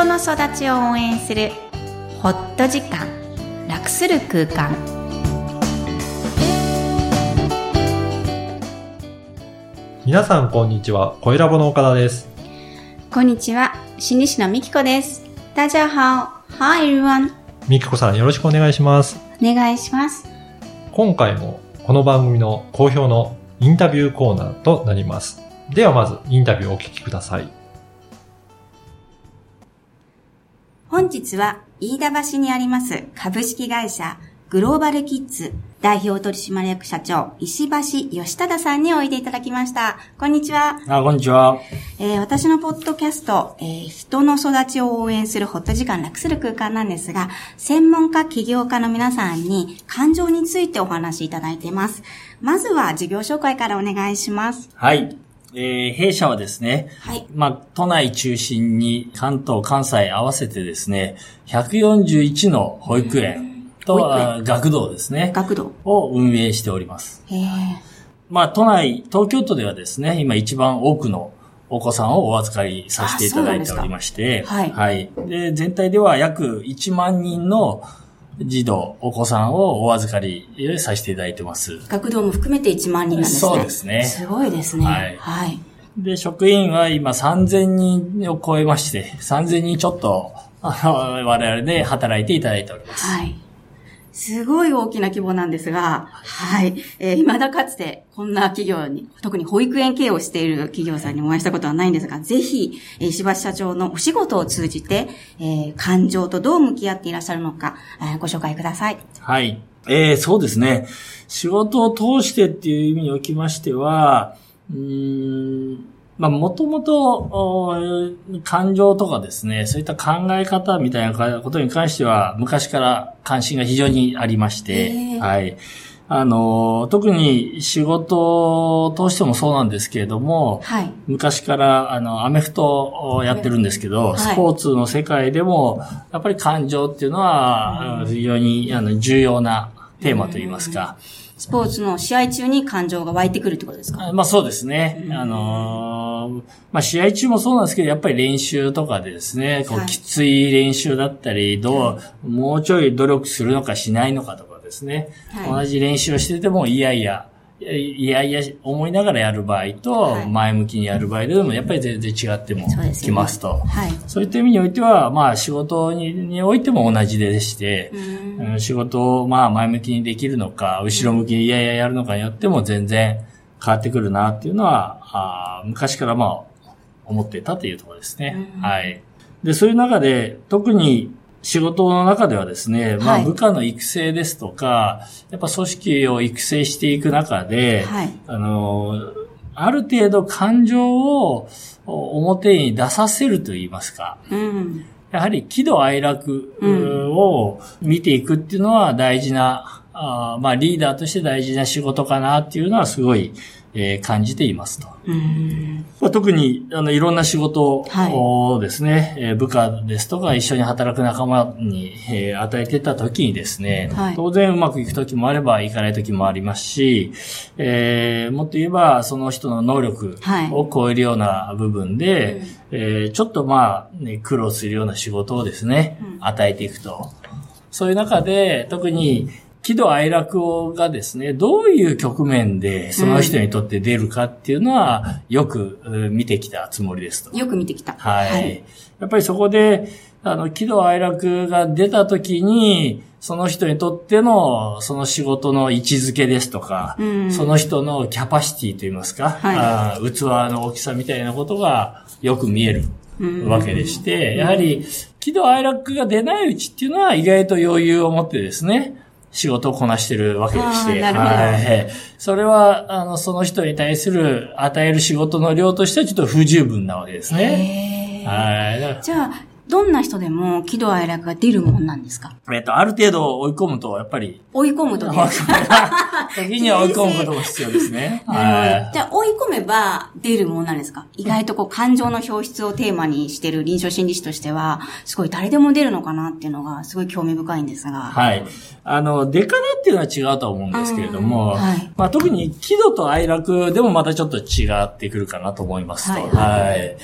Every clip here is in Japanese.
人の育ちを応援するホット時間楽する空間皆さんこんにちは、声ラボの岡田です。こんにちは心理師のみきこです大家好 Hi everyone みきこさんよろしくお願いします。お願いします今回もこの番組の好評のインタビューコーナーとなります。ではまずインタビューをお聞きください。本日は飯田橋にあります株式会社グローバルキッズ代表取締役社長石橋義忠さんにおいでいただきました。こんにちは。あ、こんにちは。えー私のポッドキャスト、えー人の育ちを応援するホット時間楽する空間なんですが、専門家起業家の皆さんに感情についてお話しいただいています。まずは事業紹介からお願いします。はい。えー弊社はですね、はい。まあ、都内中心に関東、関西合わせてですね、141の保育園と、保育園あ学童ですね、学童。を運営しております。えーまあ、都内、東京都ではですね、今一番多くのお子さんをお預かりさせていただいておりまして、あそうなんですかはい。で、全体では約1万人の児童、お子さんをお預かりさせていただいてます。学童も含めて1万人なんですね。そうですねすごいですね。はいはい。で、職員は今3000人を超えまして、3000人ちょっと、あの我々で働いていただいております。はい。すごい大きな規模なんですが、はい。えー未だかつて、こんな企業に、特に保育園経営をしている企業さんにお会いしたことはないんですが、ぜひ、えー石橋社長のお仕事を通じて、えー感情とどう向き合っていらっしゃるのか、えーご紹介ください。はい。えー、そうですね。仕事を通してっていう意味におきましては、うん、まあ、もともと、お感情とかですね、そういった考え方みたいなことに関しては、昔から関心が非常にありまして、へーはい。あの、特に仕事を通してもそうなんですけれども、はい。昔から、あの、アメフトをやってるんですけど、はいスポーツの世界でも、やっぱり感情っていうのは、非常にあの重要なテーマといいますか。スポーツの試合中に感情が湧いてくるってことですか？あまあそうですね。あのーまあ試合中もそうなんですけど、やっぱり練習とかでですね、こはい。うきつい練習だったり、どう、もうちょい努力するのかしないのかとかですね。はい。同じ練習をしてても、いやいや、いやいや思いながらやる場合と、はい前向きにやる場合でも、やっぱり全然違ってもきますと。はい。そういった意味においては、まあ仕事ににおいても同じでして、うんうん仕事をまあ前向きにできるのか、後ろ向きにいやいややるのかによっても全然変わってくるなっていうのは、あー昔からまあ思っていたというところですね。うんはい。で、そういう中で、特に仕事の中ではですね、まはいあ部下の育成ですとか、やっぱ組織を育成していく中で、はい。あの、ある程度感情を表に出させると言いますか、うん。やはり喜怒哀楽うんを見ていくっていうのは大事な、あーまあリーダーとして大事な仕事かなっていうのはすごい、えー感じていますと。うん。まあ、特にあのいろんな仕事はいをですね、えー部下ですとか一緒に働く仲間に、えー与えてた時にですね、はい当然うまくいく時もあればいかない時もありますし、えーもっと言えばその人の能力はいを超えるような部分で、えーちょっとまあ、ね、苦労するような仕事をですね、うん与えていくと。そういう中で、特に喜怒哀楽がですね、どういう局面でその人にとって出るかっていうのは、よくうん見てきたつもりですと。よく見てきた。はい。やっぱりそこで、あの、喜怒哀楽が出た時に、その人にとっての、その仕事の位置づけですとか、うんその人のキャパシティといいますか、はいあー器の大きさみたいなことがよく見えるうんわけでして、やはり、喜怒哀楽が出ないうちっていうのは意外と余裕を持ってですね、仕事をこなしてるわけでして、はい。それは、あの、その人に対する与える仕事の量としてはちょっと不十分なわけですね。はい。じゃあ、どんな人でも喜怒哀楽が出るもんなんですか？えっと、ある程度追い込むと、やっぱり、追い込むとね。時には追い込むことも必要ですね。はじゃあ、追い込めば出るもんなんですか？意外とこう、感情の表出をテーマにしてる臨床心理士としては、すごい誰でも出るのかなっていうのが、すごい興味深いんですが。い。はい。あの、出方っていうのは違うとは思うんですけれども、うんはいまあ特に喜怒と哀楽でもまたちょっと違ってくるかなと思いますと。はいはい。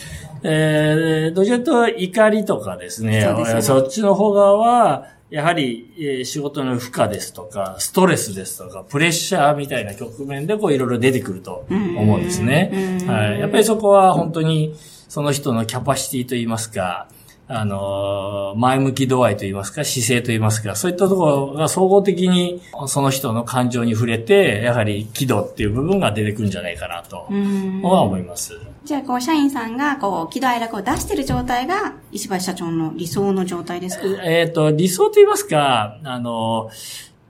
えー、どちらかというと怒りとかですね、そねそっちの方側は、やはり、えー仕事の負荷ですとか、ストレスですとか、プレッシャーみたいな局面でこういろいろ出てくると思うんですね。うんはい。やっぱりそこは本当にその人のキャパシティといいますか、あのー、前向き度合いといいますか、姿勢といいますか、そういったところが総合的にその人の感情に触れて、やはり喜怒っていう部分が出てくるんじゃないかなとうんは思います。じゃあ、こう、社員さんが、こう、喜怒哀楽を出している状態が、石橋社長の理想の状態ですか？えっ、と、理想と言いますか、あの、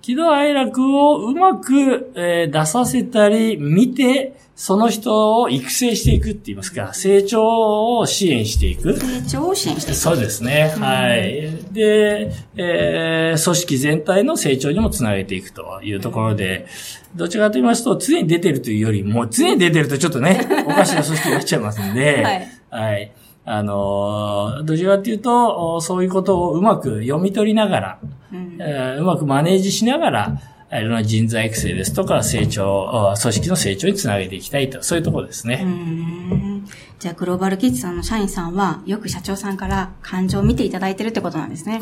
喜怒哀楽をうまく、えー出させたり、見て、その人を育成していくって言いますか、成長を支援していく。成長を支援していく。そうですね。はい。で、えー組織全体の成長にもつなげていくというところで、どちらかと言いますと、常に出てるというよりも、常に出てるとちょっとね、おかしな組織になっちゃいますんで、はい。はい。あのー、どちらかというと、おそういうことをうまく読み取りながら、うまくマネージしながら、いろんな人材育成ですとか、成長、あ組織の成長につなげていきたいと、そういうところですね。んじゃあ、グローバルキッズさんの社員さんは、よく社長さんから感情を見ていただいてるってことなんですね。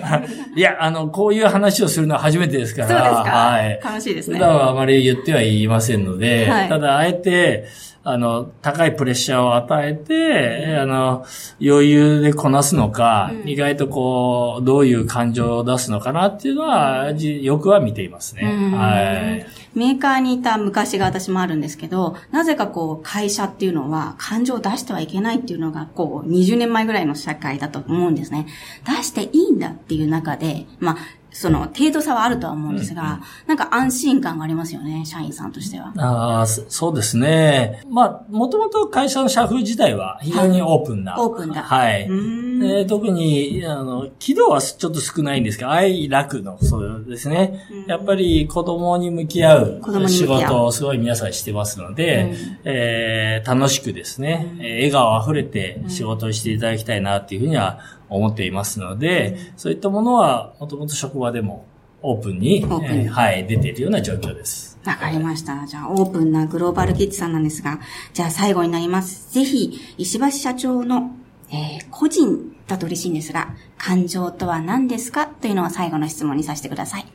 いや、あの、こういう話をするのは初めてですから、そうですか？はい。楽しいですね。普段はあまり言っては言いませんので、はいただ、あえて、あの、高いプレッシャーを与えて、あの、余裕でこなすのか、うん意外とこう、どういう感情を出すのかなっていうのは、じよくは見ていますね。うんはい。メーカーにいた昔が私もあるんですけど、なぜかこう、会社っていうのは感情を出してはいけないっていうのが、こう、20年前ぐらいの社会だと思うんですね。出していいんだっていう中で、まあ、その、程度差はあるとは思うんですが、なんか安心感がありますよね、社員さんとしては。ああ、そそうですね。まあ、もともと会社の社風自体は非常にオープンな。オープンだはい。えー特に、あの、軌道はちょっと少ないんですけど、愛楽の、そうですね。うんやっぱり子供に向き合う仕事をすごい皆さんしてますので、うんえー楽しくですね、えー笑顔あふれて仕事をしていただきたいなっていうふうには思っていますので、そういったものはもともと職場でもオープンに、ンにえーはい、出ているような状況です。わかりました。じゃあ、オープンなグローバルキッズさんなんですが、じゃあ最後になります。ぜひ、石橋社長の、えー個人だと嬉しいんですが、感情とは何ですかというのを最後の質問にさせてください。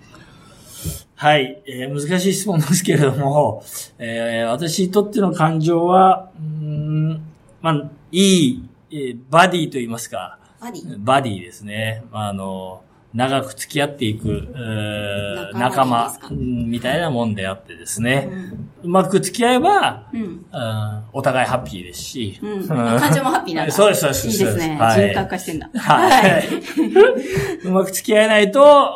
はい、えー難しい質問ですけれども、えー私にとっての感情は、うーんまあ、いい、えーバディと言いますか、バディ。バディですね。まあ、あの、長く付き合っていく、えー仲仲間みたいなもんであってですね、うまく付き合えば、お互いハッピーですし、うん。感情もハッピーなんだ。そうです、そうです。いいですね。はい人格化してんだ。はい。うまく付き合えないと、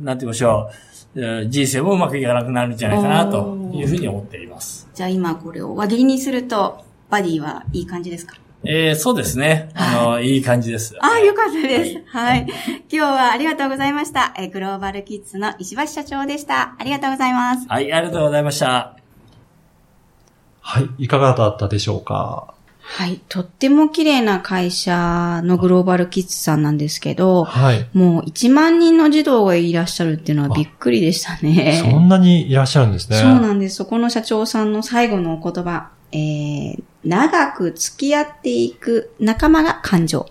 なんて言いましょう。えー人生もうまくいかなくなるんじゃないかなというふうに思っています。じゃあ今これを輪切りにすると、バディはいい感じですか？えーそうですね。あの、いい感じです。ああ、よかったです。はい。今日はありがとうございました。えーグローバルキッズの石橋社長でした。ありがとうございます。はい、ありがとうございました。はい。いかがだったでしょうか？はい。とっても綺麗な会社のグローバルキッズさんなんですけど、はい。もう1万人の児童がいらっしゃるっていうのはびっくりでしたね。そんなにいらっしゃるんですね。そうなんです。そこの社長さんの最後のお言葉。えー、長く付き合っていく仲間が感情。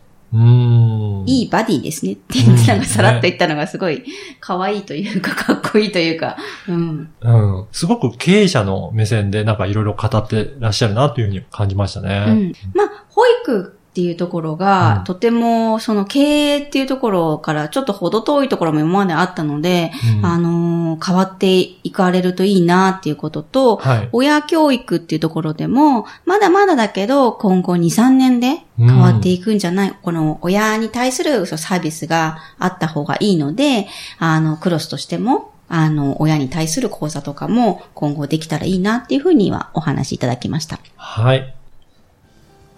いいバディですねって言ってなんかさらっと言ったのがすごい可愛いというかかっこいいというか、うん。うん。すごく経営者の目線でなんかいろいろ語ってらっしゃるなというふうに感じましたね。うん。まあ、保育っていうところが、うんとてもその経営っていうところからちょっと程遠いところも今まであったので、うんあのー変わっていかれるといいなっていうことと、はい。親教育っていうところでも、まだまだだけど、今後2、3年で変わっていくんじゃない、この親に対するサービスがあった方がいいので、あの、クロスとしても、あの、親に対する講座とかも今後できたらいいなっていうふうにはお話しいただきました。はい。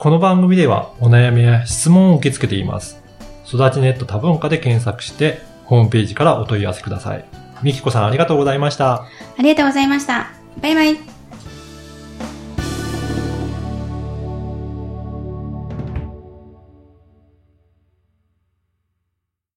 この番組ではお悩みや質問を受け付けています。育ちネット多文化で検索して、ホームページからお問い合わせください。みきこさんありがとうございました。ありがとうございました。バイバイ。